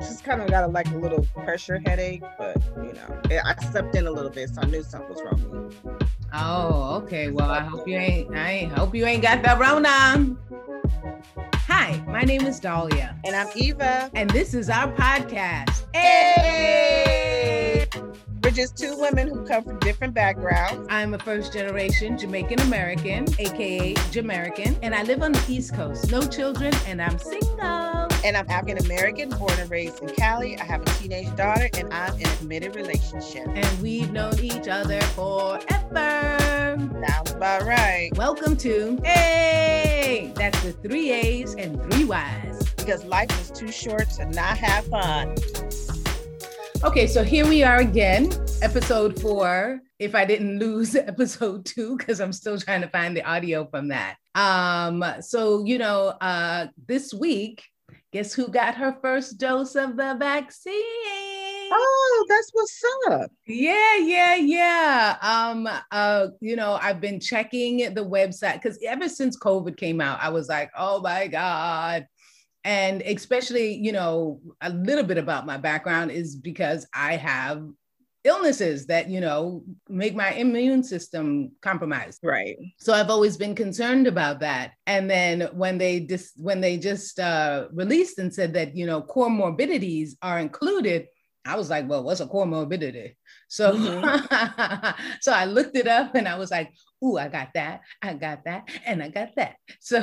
just kind of got a, like a little pressure headache, but you know, eh, I slept in a little bit, so I knew something was wrong with. Oh, okay. Well, I hope you ain't. I hope you ain't got the Rona. Hi, my name is Dahlia. And I'm Eva. And this is our podcast. Hey! We're just two women who come from different backgrounds. I'm a first generation Jamaican American, aka Jamaican, and I live on the East Coast. No children, and I'm single. And I'm African American, born and raised in Cali. I have a teenage daughter, and I'm in a committed relationship. And we've known each other forever. Sounds about right. Welcome to Hey! That's the three A's and three Y's. Because life is too short to not have fun. Okay, so here we are again, episode four. If I didn't lose episode two, because I'm still trying to find the audio from that. Um, so you know, uh, this week, guess who got her first dose of the vaccine? Oh, that's what's up. Yeah, yeah, yeah. Um, uh, you know, I've been checking the website because ever since COVID came out, I was like, oh my God, and especially you know a little bit about my background is because i have illnesses that you know make my immune system compromised right. So i've always been concerned about that. And then when they just when they just uh, released and said that you know comorbidities are included I was like, well, what's a comorbidity? So, mm-hmm. so I looked it up and I was like, ooh, I got that, I got that, and I got that. So,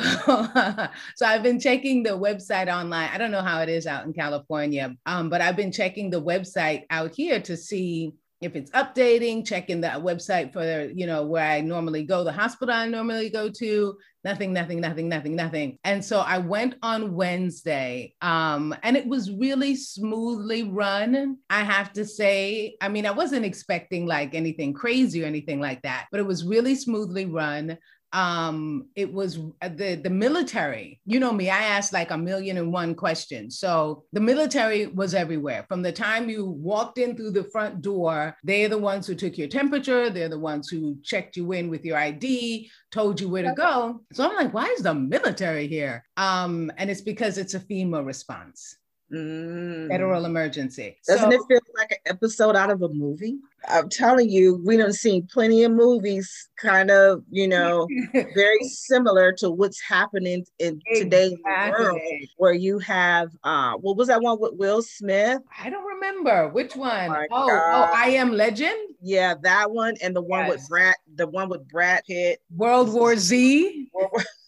so I've been checking the website online. I don't know how it is out in California, um, but I've been checking the website out here to see if it's updating, checking the website for, you know, where I normally go, the hospital I normally go to, nothing, nothing, nothing, nothing, nothing. And so I went on Wednesday um, and it was really smoothly run. I have to say, I mean, I wasn't expecting like anything crazy or anything like that, but it was really smoothly run um it was uh, the the military. You know me i asked like a million and one questions. So the military was everywhere. From the time you walked in through the front door they're the ones who took your temperature. They're the ones who checked you in with your id told you where to go. So i'm like why is the military here? Um and it's because it's a fema response. Mm. Federal emergency. Doesn't so, it feel like an episode out of a movie? I'm telling you, we don't see plenty of movies kind of, you know, very similar to what's happening in exactly. today's world, where you have uh what was that one with Will Smith? I don't remember which one. Oh, oh, oh, I am legend. Yeah, that one and the one yes. with Brad, the one with Brad Pitt. World War Z.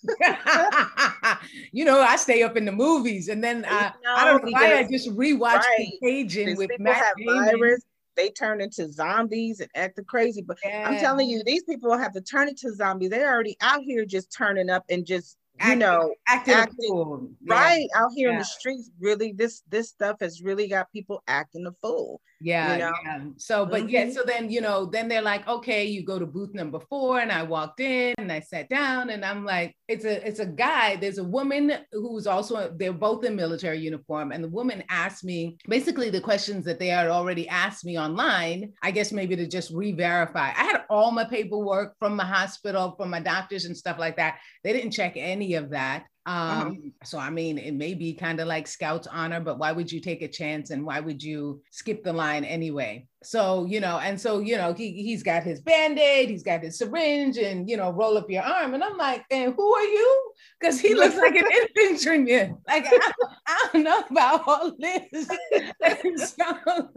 you know, I stay up in the movies, and then uh, know, I don't know why I just rewatched right. Contagion with Matt Damon. Virus, they turn into zombies and acting crazy. But yeah. I'm telling you, these people have to turn into zombies. They're already out here just turning up and just you know acting, acting right yeah. out here yeah. in the streets really this this stuff has really got people acting a fool yeah, you know? yeah. So, but mm-hmm. yeah, so then, you know, then they're like, okay, you go to booth number four. And I walked in and I sat down and I'm like, it's a it's a guy. There's a woman who's also they're both in military uniform. And the woman asked me basically the questions that they had already asked me online, I guess maybe to just re-verify. I had all my paperwork from the hospital, from my doctors and stuff like that. They didn't check any of that. Uh-huh. Um, so I mean, it may be kind of like Scout's honor, but why would you take a chance and why would you skip the line anyway? So, you know, and so, you know, he, he's got his band-aid, he's got his syringe and, you know, roll up your arm. And I'm like, and who are you? Because he looks like an infantryman. Like, I, I, don't know about all this. so,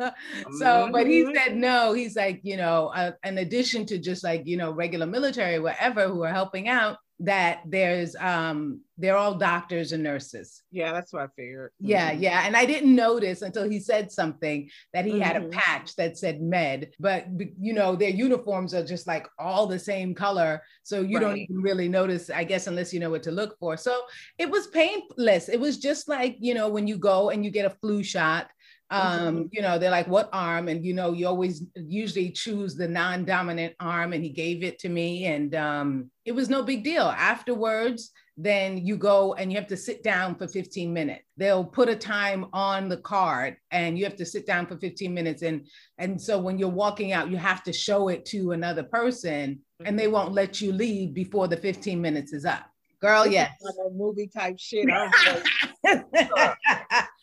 so, but he mm-hmm. said, no, he's like, you know, uh, in addition to just like, you know, regular military, whatever, who are helping out, that there's um they're all doctors and nurses. Yeah, that's what I figured. Yeah, mm-hmm. yeah. And I didn't notice until he said something that he mm-hmm. had a mm-hmm. patch that said med, but you know, their uniforms are just like all the same color. So you right. don't even really notice, I guess, unless you know what to look for. So it was painless. It was just like, you know, when you go and you get a flu shot. Um, you know, they're like, what arm? And, you know, you always usually choose the non dominant arm. And he gave it to me. And um, it was no big deal. Afterwards, then you go and you have to sit down for 15 minutes. They'll put a time on the card and you have to sit down for 15 minutes. And, and so when you're walking out, you have to show it to another person and they won't let you leave before the 15 minutes is up. Girl, yes. movie type shit.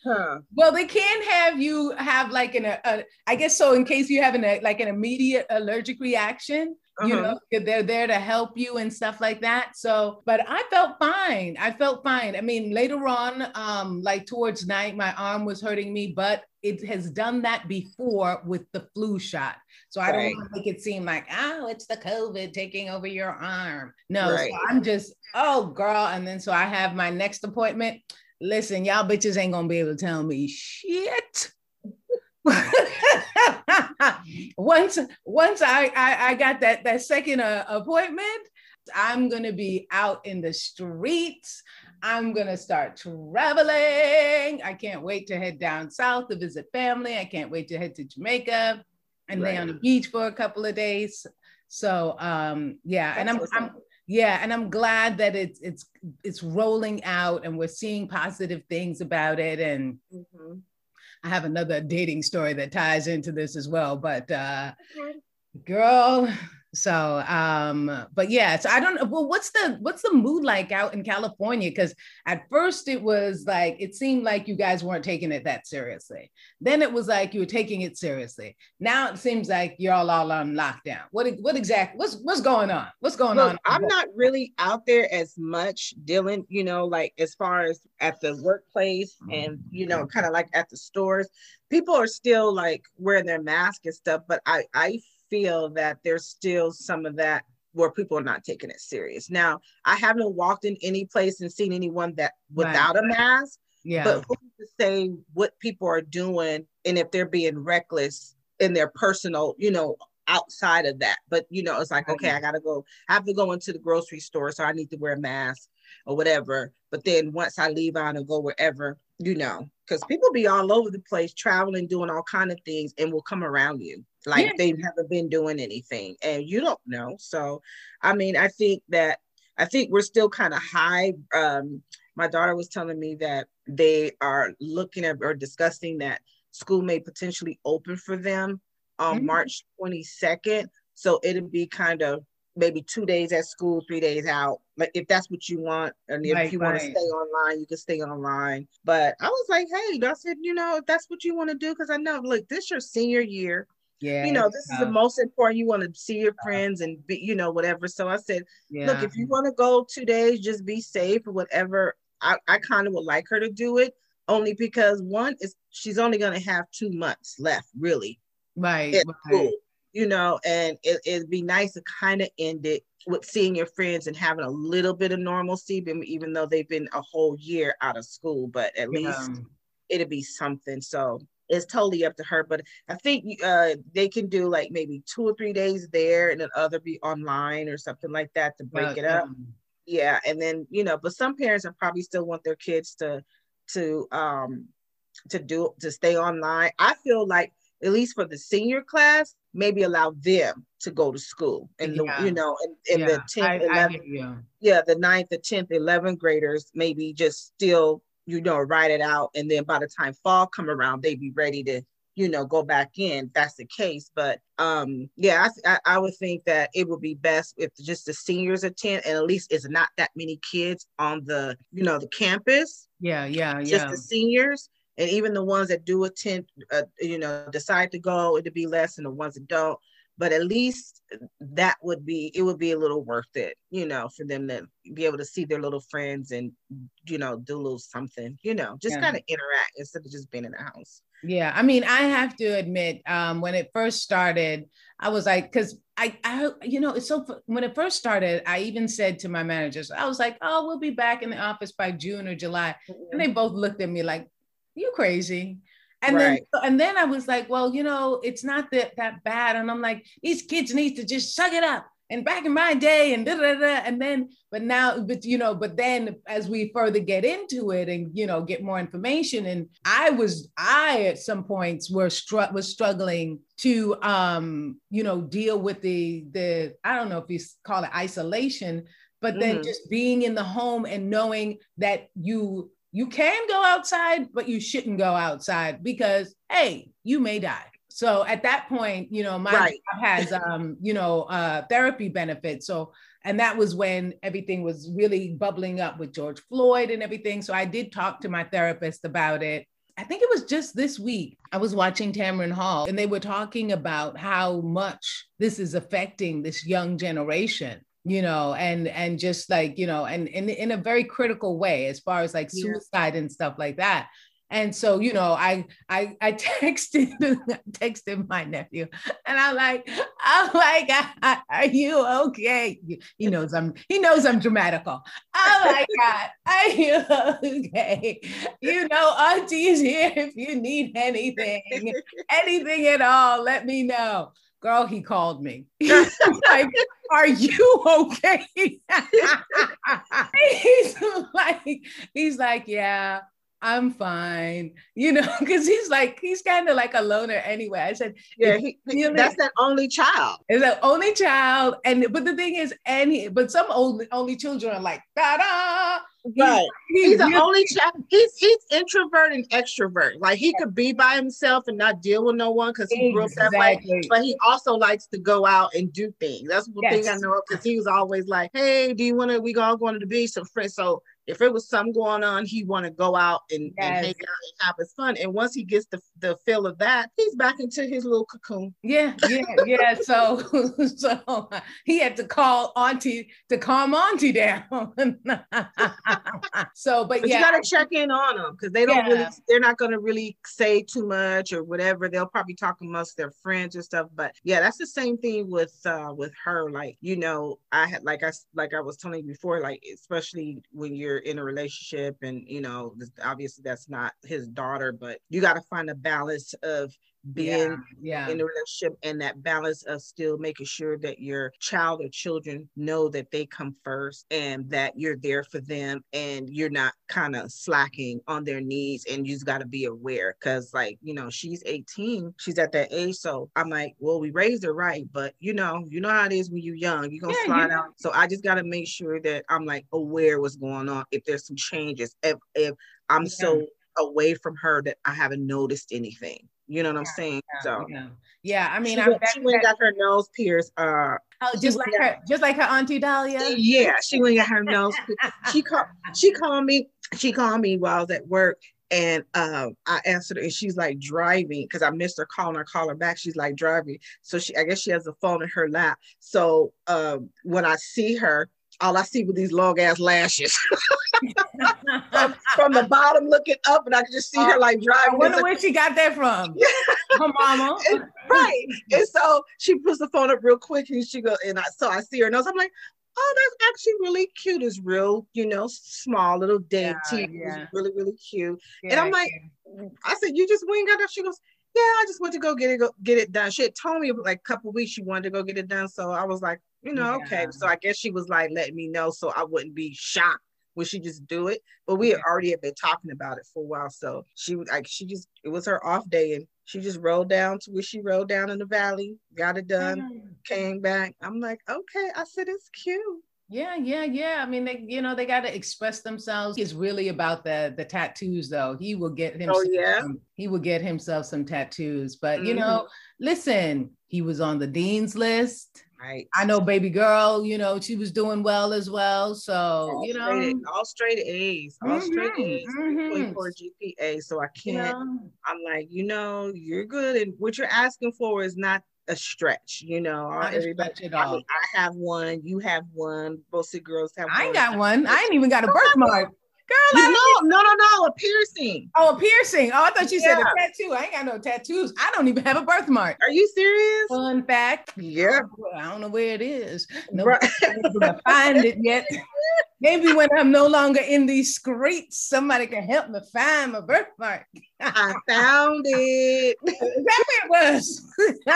Huh. Well, they can have you have like an, a, a, I guess so in case you have an, like an immediate allergic reaction, uh-huh. you know, they're there to help you and stuff like that. So, but I felt fine. I felt fine. I mean, later on, um, like towards night, my arm was hurting me, but it has done that before with the flu shot. So I don't want to make it seem like, oh, it's the COVID taking over your arm. No, right. so I'm just, oh, girl. And then so I have my next appointment listen, y'all bitches ain't gonna be able to tell me shit. once once I, I, I got that that second uh, appointment, I'm gonna be out in the streets. I'm gonna start traveling. I can't wait to head down south to visit family. I can't wait to head to Jamaica and right. lay on the beach for a couple of days. So um yeah, That's and I'm, I'm yeah and i'm glad that it's it's it's rolling out and we're seeing positive things about it and mm-hmm. I have another dating story that ties into this as well but uh girl so um but yeah so i don't know well what's the what's the mood like out in california? Because at first it was like it seemed like you guys weren't taking it that seriously. Then it was like you were taking it seriously. Now it seems like you're all, all on lockdown. What what exactly what's what's going on? What's going Look, on? I'm not really out there as much Dylan, you know like as far as at the workplace and you know kind of like at the stores. People are still like wearing their mask and stuff but i i feel that there's still some of that where people are not taking it serious. Now, I haven't walked in any place and seen anyone that without right. a mask. Yeah. But who's to say what people are doing and if they're being reckless in their personal, you know, outside of that. But you know, it's like, right. okay, I gotta go, I have to go into the grocery store, so I need to wear a mask or whatever. But then once I leave out and go wherever, you know, because people be all over the place traveling, doing all kind of things, and will come around you like yeah. they haven't been doing anything, and you don't know. So, I mean, I think that I think we're still kind of high. Um, my daughter was telling me that they are looking at or discussing that school may potentially open for them on mm-hmm. March 22nd. So it'll be kind of maybe two days at school, three days out. Like if that's what you want, and if right, you want to stay online, you can stay online. But I was like, hey, I said, you know, if that's what you want to do, because I know, look, this your senior year. Yeah. You know, this is the most important. You want to see your friends and be, you know, whatever. So I said, yeah. look, if you want to go two days, just be safe or whatever. I, I kind of would like her to do it only because one is she's only going to have two months left, really. Right. right. School you know, and it, it'd be nice to kind of end it with seeing your friends and having a little bit of normalcy, even though they've been a whole year out of school, but at yeah. least it'd be something. So it's totally up to her. But I think uh, they can do like maybe two or three days there and then other be online or something like that to break it up. Yeah. And then, you know, but some parents are probably still want their kids to, to, um, to do, to stay online. I feel like at least for the senior class, maybe allow them to go to school and yeah. the you know and, and yeah. the 10th 11th yeah the 9th the 10th 11th graders maybe just still you know write it out and then by the time fall come around they'd be ready to you know go back in. That's the case. But um yeah I, I, I would think that it would be best if just the seniors attend and at least it's not that many kids on the you know the campus. Yeah yeah just yeah. just the seniors and even the ones that do attend, uh, you know, decide to go, it'd be less than the ones that don't. But at least that would be, it would be a little worth it, you know, for them to be able to see their little friends and, you know, do a little something, you know, just yeah. kind of interact instead of just being in the house. Yeah, I mean, I have to admit, um, when it first started, I was like, because I, I, you know, it's so when it first started, I even said to my managers, I was like, oh, we'll be back in the office by June or July, and they both looked at me like, you crazy. And right. then and then I was like, well, you know, it's not that that bad. And I'm like, these kids need to just suck it up. And back in my day, and da, da, da, and then, but now, but you know, but then as we further get into it and you know get more information, and I was, I at some points were str- was struggling to, um, you know, deal with the the I don't know if you call it isolation, but then mm-hmm. just being in the home and knowing that you you can go outside, but you shouldn't go outside because hey, you may die. So at that point, you know, my right. job has um, you know, uh therapy benefits. So and that was when everything was really bubbling up with George Floyd and everything. So I did talk to my therapist about it. I think it was just this week. I was watching Tamron Hall and they were talking about how much this is affecting this young generation you know and and just like you know and in in a very critical way as far as like suicide yeah. and stuff like that and so, you know, I I I texted texted my nephew, and I'm like, oh my god, are you okay? He knows I'm he knows I'm dramatical. Oh my god, are you okay? You know, Auntie's here if you need anything, anything at all. Let me know. Girl, he called me. like, are you okay? he's like, he's like, yeah, I'm fine, you know, because he's like, he's kind of like a loner anyway. I said, yeah, he, that's that only child. Is that only child. And but the thing is, and he, but some only only children are like, da da. Right. He's, he's, the only child. He's he's introvert and extrovert. Like he could be by himself and not deal with no one because he grew up that way. But he also likes to go out and do things. That's the yes. thing I know because he was always like, "Hey, do you want to? We all going to the beach?" So friends. So if it was something going on, he want to go out and, yes. and, hang out and have his fun. And once he gets the, the feel of that, he's back into his little cocoon. Yeah, yeah, yeah. so so he had to call Auntie to calm Auntie down. so, but, but yeah, you gotta check in on them because they don't yeah. really, they're not gonna really say too much or whatever. They'll probably talk amongst their friends or stuff. But yeah, that's the same thing with uh with her. Like you know, I had like I like I was telling you before, like especially when you're in a relationship and you know obviously that's not his daughter but you got to find a balance of being yeah, yeah. in a relationship and that balance of still making sure that your child or children know that they come first and that you're there for them and you're not kind of slacking on their needs and you just got to be aware because like you know she's 18 she's at that age so i'm like well we raised her right but you know you know how it is when you're young you're gonna yeah, slide out. So i just got to make sure that i'm like aware what's going on if there's some changes if if i'm so away from her that i haven't noticed anything you know what I'm saying? Yeah, so yeah. yeah, I mean, she, went, she went got her nose pierced. Uh, oh, just like her, just like her auntie Dahlia. Yeah, she went got her nose. she called. She called me. She called me while I was at work, and um, I answered her, and she's like driving because I missed her calling her, call her back. She's like driving, so she I guess she has a phone in her lap. So um, when I see her, all I see with these long ass lashes from, from, the bottom looking up, and I can just see her oh, like driving. I wonder where she got that from. Her mama, and, right? And so she puts the phone up real quick, and she goes, and I so I see her nose. I'm like, oh, that's actually really cute. It's real, you know, small, little dainty. Yeah, yeah. really, really cute. Yeah, and I'm like, I said, you just went got that. She goes, yeah, I just went to go get it, go get it done. She had told me like a couple weeks she wanted to go get it done. So I was like, you know, yeah. okay. So I guess she was like letting me know so I wouldn't be shocked when she just do it. But we had already had been talking about it for a while. So she was like, she just it was her off day and she just rolled down to where she rolled down in the valley, got it done, mm. came back. I'm like, okay. I said it's cute. Yeah, yeah, yeah. I mean, they, you know, they got to express themselves. It's really about the the tattoos, though. He will get himself. Oh yeah. Some, he will get himself some tattoos. But mm-hmm. you know, listen, he was on the dean's list. Right. I know baby girl, you know, she was doing well as well. So, all you know, all straight A's, all mm-hmm, straight A's, mm-hmm. for GPA. So I can't, yeah. I'm like, you know, you're good. And what you're asking for is not a stretch, you know. Everybody. I, mean, I have one, you have one, both the girls have I ain't got one. I ain't even got a birthmark. Girl, no, no, no, no, a piercing. Oh, a piercing. Oh, I thought you yeah. said a tattoo. I ain't got no tattoos. I don't even have a birthmark. Are you serious? Fun fact. Yeah. I don't know where it is. No, right. find it yet. Maybe when I'm no longer in these streets, somebody can help me find my birthmark. I found it. That it was.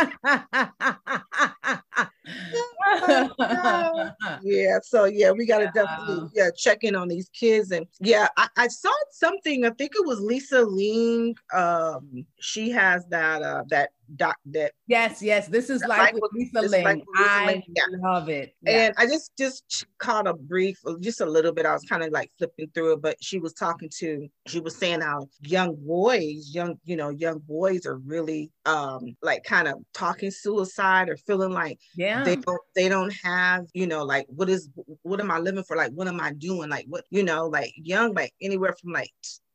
yeah, so yeah, we gotta yeah. definitely yeah check in on these kids and yeah, I, I saw something. I think it was Lisa Ling. Um, she has that uh that doc that yes yes this is like with lisa ling like i yeah. love it. Yeah. and i just just caught a brief just a little bit i was kind of like flipping through it but she was talking to she was saying how young boys young you know young boys are really um like kind of talking suicide or feeling like yeah. they don't they don't have you know like what is what am i living for? Like what am i doing? Like what you know like young like anywhere from like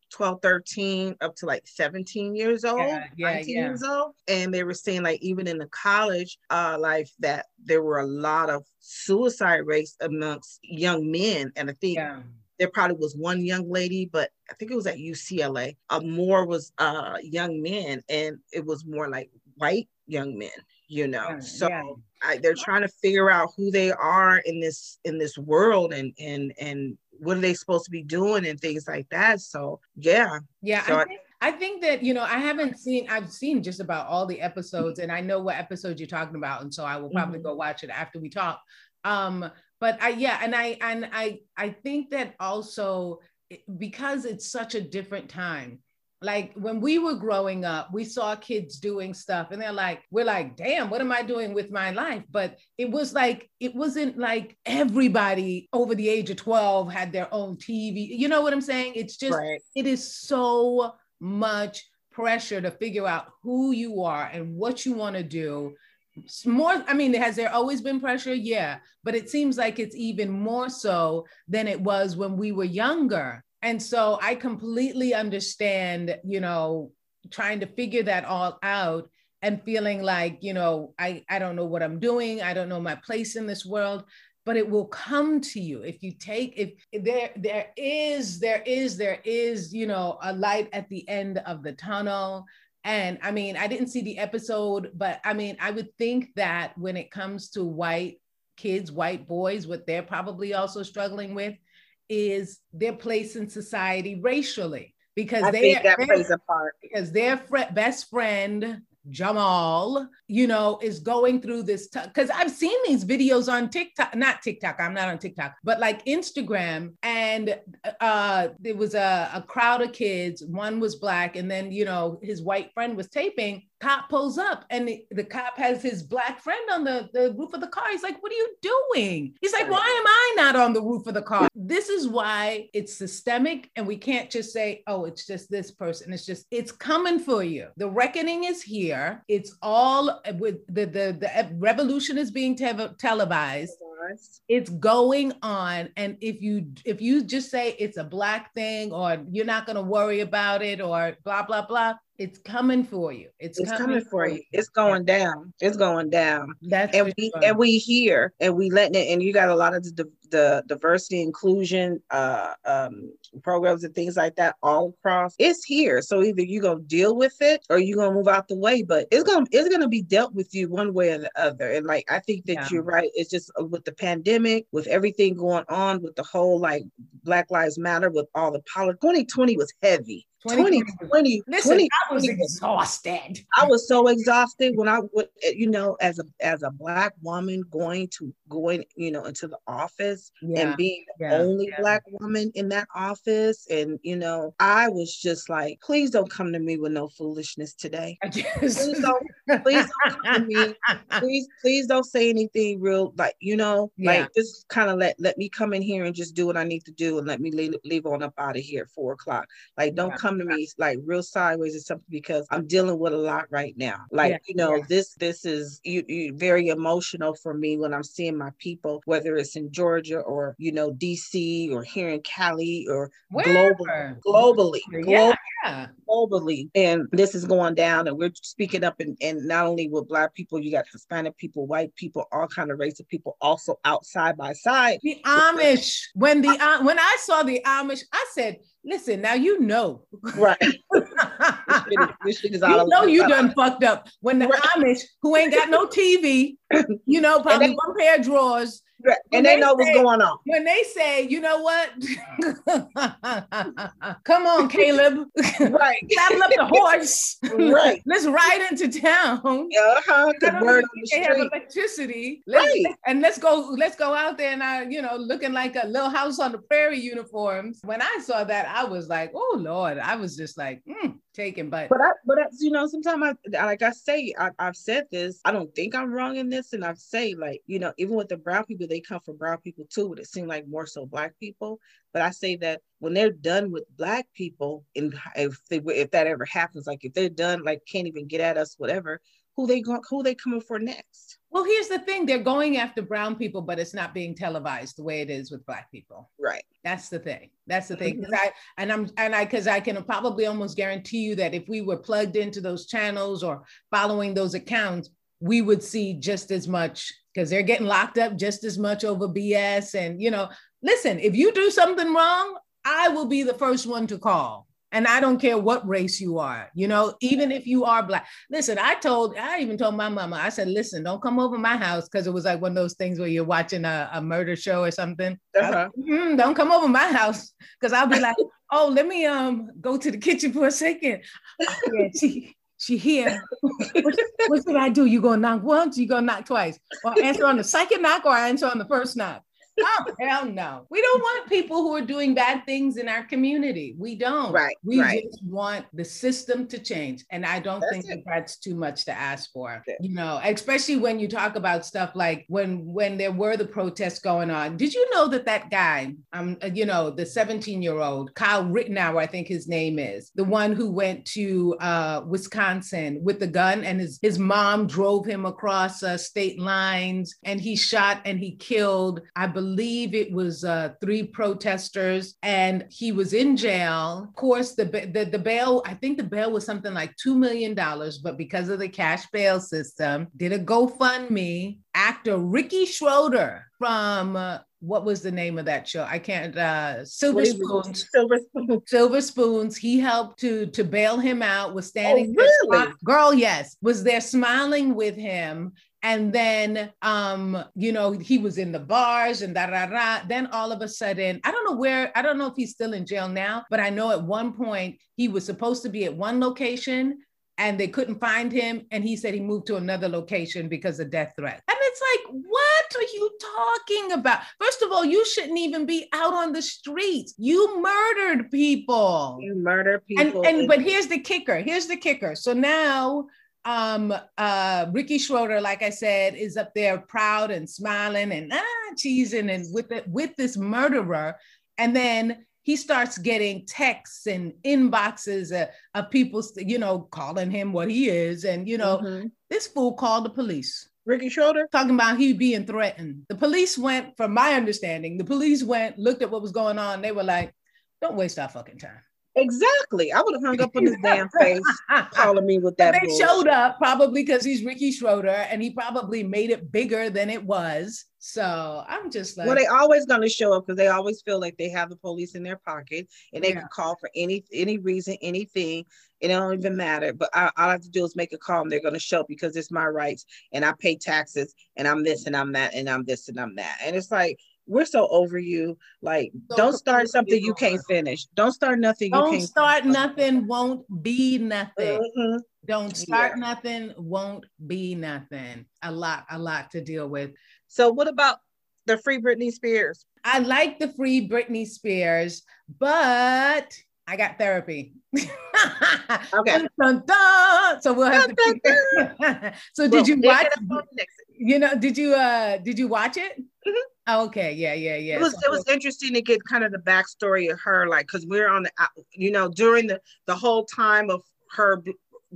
12, 13, up to like 17 years old, Yeah, yeah, 19 yeah. years old. And they were saying like even in the college uh life that there were a lot of suicide rates amongst young men. And I think there probably was one young lady, but I think it was at UCLA. Uh, more was uh young men, and it was more like white young men. You know, so. I, they're trying to figure out who they are in this in this world, and and and what are they supposed to be doing and things like that. So yeah, Yeah, So I think, I think that you know I haven't seen I've seen just about all the episodes and I know what episodes you're talking about and so I will probably Mhm. go watch it after we talk. Um, but I yeah, and I and I I think that also because it's such a different time. Like when we were growing up, we saw kids doing stuff and they're like, we're like, damn, what am I doing with my life? But it was like, it wasn't like everybody over the age of 12 had their own TV. You know what I'm saying? It's just right. it is so much pressure to figure out who you are and what you want to do. More, I mean, has there always been pressure? Yeah, but it seems like it's even more so than it was when we were younger. And so I completely understand, you know, trying to figure that all out and feeling like, you know, I, I don't know what I'm doing. I don't know my place in this world but it will come to you if you take if there there is there is there is you know a light at the end of the tunnel and i mean i didn't see the episode but i mean i would think that when it comes to white kids white boys what they're probably also struggling with is their place in society racially because I they that plays a part. because their fr- best friend Jamal, you know, is going through this because I've seen these videos on TikTok, not TikTok, I'm not on TikTok, but like Instagram. And uh there was a, a crowd of kids, one was black, and then you know, his white friend was taping. Cop pulls up and the, the cop has his black friend on the, the roof of the car. He's like, What are you doing? He's like, Why am I not on the roof of the car? This is why it's systemic, and we can't just say, Oh, it's just this person. It's just, it's coming for you. The reckoning is here. It's all with the, the, the revolution is being te- televised it's going on and if you if you just say it's a black thing or you're not going to worry about it or blah blah blah it's coming for you it's, It's coming for you. It's going down. It's going down. that's and we sure. and we here and we letting it and you got a lot of the, the diversity inclusion uh um programs and things like that all across it's here so either you gonna deal with it or you gonna move out the way but it's gonna it's gonna be dealt with you one way or the other and like i think that Yeah. you're right it's just uh, with the pandemic with everything going on with the whole like black lives matter with all the politics 2020 was heavy 2020 2020 listen 2020 i was exhausted I was so exhausted when I would, eh, you know, as a as a black woman going to going, you know, into the office yeah and being the only yeah. black woman in that office, and you know, I was just like, please don't come to me with no foolishness today. Please don't, please don't come to me. Please, please don't say anything real, like you know, Yeah. like just kind of let let me come in here and just do what I need to do, and let me leave, leave on up out of here at four o'clock. Like, don't Yeah. Come to me like real sideways or something because I'm dealing with a lot right now. Like, Yeah, you know, yeah. this this is you, you very emotional for me when I'm seeing my people, whether it's in Georgia or you know DC or here in Cali or global, globally, yeah yeah. globally. And this is going down and we're speaking up and, and not only with black people you got hispanic people white people all kind of race of people also out side by side. The amish. When the uh, when i saw the amish i said listen now you know right this shit is, this shit you know you done fucked up when the Right. Amish who ain't got no TV, you know, probably they- one pair of drawers. Right. and they know what's going on When they say, you know what? Come on, Caleb. right Saddle up the horse. Right. Let's ride into town. uh-huh the word on the they have electricity. Let's- Right. And let's go, let's go out there and I, you know, looking like a little house on the prairie uniforms. When I saw that, I was like, oh Lord, I was just like, mm, taken. But But I, but that's, you know, sometimes I, like I say, I, I've said this. I don't think I'm wrong in this, and I've say like, you know, even with the brown people, they come from brown people too. But it seemed like more so black people. But I say that when they're done with black people, and if they if that ever happens, like if they're done, like can't even get at us, whatever. who they go, who they coming for next. Well, here's the thing: they're going after brown people, but it's not being televised the way it is with black people. Right. That's the thing. That's the thing. Because mm-hmm. I and I'm and I because I can probably almost guarantee you that if we were plugged into those channels or following those accounts, we would see just as much because they're getting locked up just as much over BS. And you know, listen, if you do something wrong, I will be the first one to call. And I don't care what race you are, you know, even if you are black. Listen, I told, I even told my mama, I said, listen, don't come over my house because it was like one of those things where you're watching a, a murder show or something. Uh-huh. mm, don't come over my house because I'll be like, oh, let me um go to the kitchen for a second. Oh, yeah, she, she here. what, what should I do? You gonna knock once? You gonna knock twice? Or answer on the second knock or I answer on the first knock? Oh, hell no. We don't want people who are doing bad things in our community. We don't. Right. We right. just want the system to change. And I don't that's think that that's too much to ask for. You know, especially when you talk about stuff like when when there were the protests going on. Did you know that that guy, um, uh, you know, the 17 year old Kyle Rittenauer, I think his name is, the one who went to uh, Wisconsin with the gun and his his mom drove him across uh, state lines and he shot and he killed, I believe believe it was uh, three protesters, and he was in jail. Of course, the, the the bail, I think the bail was something like two million dollars, but because of the cash bail system, did a GoFundMe. Actor Ricky Schroder from uh, what was the name of that show? I can't. Uh, Silver Spoons. Silver Spoons. Silver Spoons. He helped to to bail him out. Was standing. Oh, really? Girl, yes, was there smiling with him and then um you know he was in the bars and da da da. Then all of a sudden i don't know where i don't know if he's still in jail now but i know at one point he was supposed to be at one location and they couldn't find him and he said he moved to another location because of death threat and it's like what are you talking about? First of all you shouldn't even be out on the streets. You murdered people. You murder people and, and but here's the kicker here's the kicker. So now um uh ricky schroder like i said is up there proud and smiling and ah cheesing and with it with this murderer and then he starts getting texts and inboxes uh, of people you know calling him what he is and you know mm-hmm. this fool called the police Ricky schroder Talking about he being threatened. The police went, from my understanding, the police went, looked at what was going on. They were like, don't waste our fucking time. Exactly. I would have hung up on his damn face calling me with that. And They bullshit. showed up probably because he's Ricky Schroder and he probably made it bigger than it was. So I'm just like, well, they always going to show up because they always feel like they have the police in their pocket and they yeah. can call for any any reason, anything. It don't even matter. But I, all I have to do is make a call and they're going to show up because it's my rights and I pay taxes and I'm this and I'm that and I'm this and I'm that. And it's like, we're so over you. Like, so don't start something you can't finish. Don't start nothing. Don't start finish. nothing. Won't be nothing. Mm-hmm. Don't start yeah. nothing. Won't be nothing. A lot, a lot to deal with. So, what about the Free Britney Spears? I like the Free Britney Spears, but I got therapy. okay. Dun, dun, dun. So we'll have to. so did you watch? You know, did you uh did you watch it? Mm-hmm. Oh, okay, yeah, yeah, yeah. It was it was interesting to get kind of the backstory of her, like, because we're on the, you know, during the the whole time of her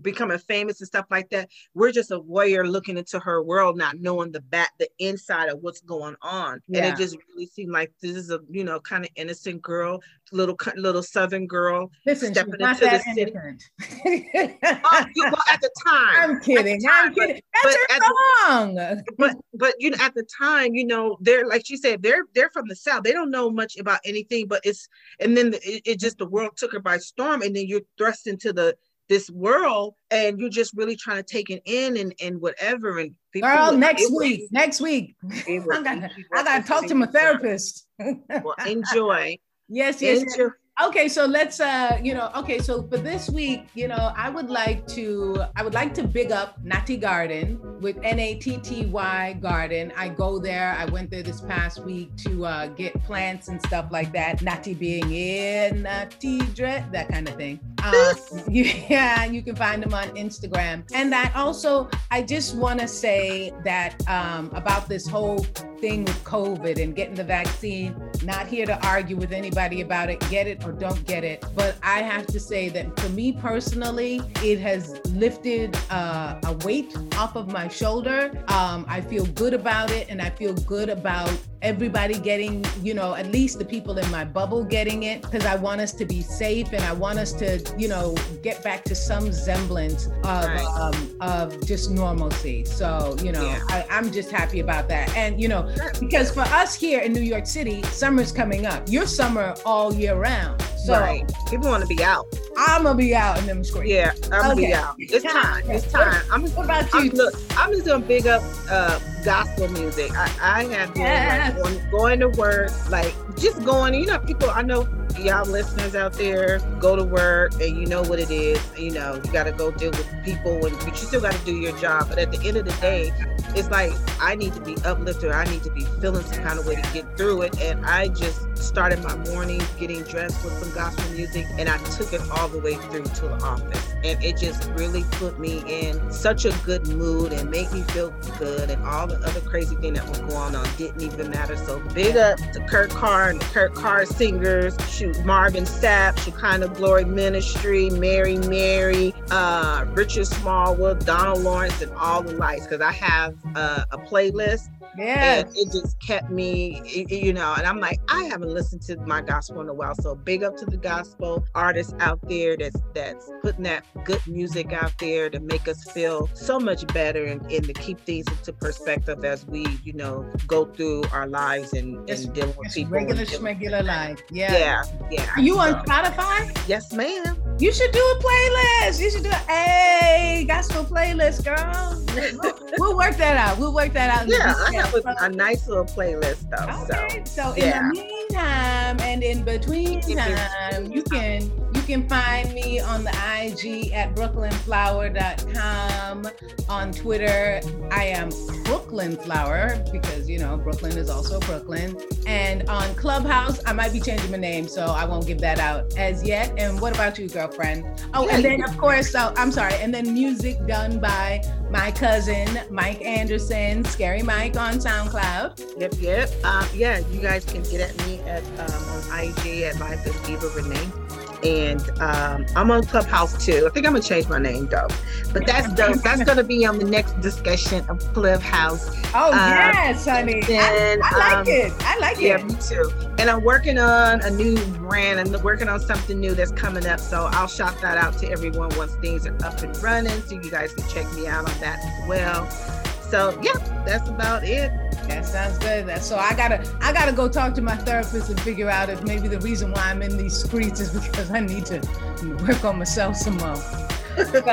becoming famous and stuff like that. We're just a voyeur looking into her world, not knowing the back, the inside of what's going on. Yeah. And it just really seemed like this is a, you know, kind of innocent girl, little little Southern girl Listen, stepping into the city. oh, well, at the time, I'm kidding. Time, I'm kidding. That's but, wrong. The, but but you know, at the time, you know, they're like she said, they're they're from the South. They don't know much about anything, but it's and then it, it just the world took her by storm, and then you're thrust into the this world and you're just really trying to take it in and, and whatever and people girl next week was, next week. i got I gotta talk to my therapist. Well enjoy. Yes yes, enjoy. yes okay so let's uh you know okay so for this week you know i would like to i would like to big up natty garden with N-A-T-T-Y Garden. I go there. I went there this past week to uh, get plants and stuff like that. Natty being in, Natty dread, that kind of thing. Um, yeah, you can find them on Instagram. And I also, I just want to say that um, about this whole thing with COVID and getting the vaccine, not here to argue with anybody about it, get it or don't get it. But I have to say that for me personally, it has lifted uh, a weight off of my shoulder. Um, I feel good about it and I feel good about everybody getting, you know, at least the people in my bubble getting it, because I want us to be safe and I want us to, you know, get back to some semblance of, right. um, of just normalcy. So, you know, yeah. I, I'm just happy about that. And, you know, because for us here in New York City, summer's coming up. Your summer all year round. So right. people want to be out. I'm gonna be out in them streets. Yeah, I'm okay. gonna be out. It's time. It's time. I'm, what about you? I'm, look, I'm just gonna big up uh, gospel music. I, I have been yes. like, going, going to work, like just going. You know, people. I know y'all listeners out there go to work and you know what it is. You know, you got to go deal with people, and but you still got to do your job. But at the end of the day, it's like I need to be uplifted. I need to be feeling some kind of way to get through it. And I just started my morning getting dressed with some gospel music, and I took it all the way through to the office. And it just really put me in such a good mood and made me feel good. And all the other crazy thing that was going on didn't even matter. So big up to Kurt Carr and the Kurt Carr singers, shoot Marvin Sapp, Shekinah Glory Ministry, Mary Mary, uh, Richard Smallwood, Donald Lawrence, and all the lights. Because I have uh, a playlist yeah. it just kept me, you know, and I'm like, I haven't listened to my gospel in a while. So big up to the gospel artists out there that's that's putting that good music out there to make us feel so much better and, and to keep things into perspective as we, you know, go through our lives and, and dealing with people. Regular regular life. Yeah. Yeah. Yeah. Are you so, on Spotify? Yes, ma'am. You should do a playlist. You should do a hey gospel playlist, girl. We'll, we'll work that out. We'll work that out. Yeah, I have a, a, nice little playlist though. Okay. So, so yeah. in the meantime and in between time, you can can find me on the IG at brooklynflower.com. On Twitter, I am Brooklyn Flower because you know Brooklyn is also Brooklyn. And on Clubhouse, I might be changing my name, so I won't give that out as yet. And what about you, girlfriend? Oh, and then of course, so I'm sorry, and then music done by my cousin Mike Anderson, Scary Mike on SoundCloud. Yep, yep. Um, yeah, you guys can get at me at um, on IG at Life of Eva Renee and um, I'm on Clubhouse too. I think I'm gonna change my name though, but that's that's gonna be on the next discussion of Clubhouse. Oh uh, yes, honey. Then, I, I, like um, it. I like yeah, it. Yeah, me too. And I'm working on a new brand. I'm working on something new that's coming up. So I'll shout that out to everyone once things are up and running, so you guys can check me out on that as well. So yeah, that's about it. That sounds good. so I gotta I gotta go talk to my therapist and figure out if maybe the reason why I'm in these streets is because I need to work on myself some more. so,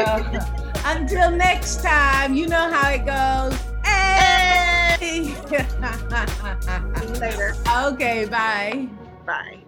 until next time, you know how it goes. Hey! hey. Later. Okay, bye. Bye.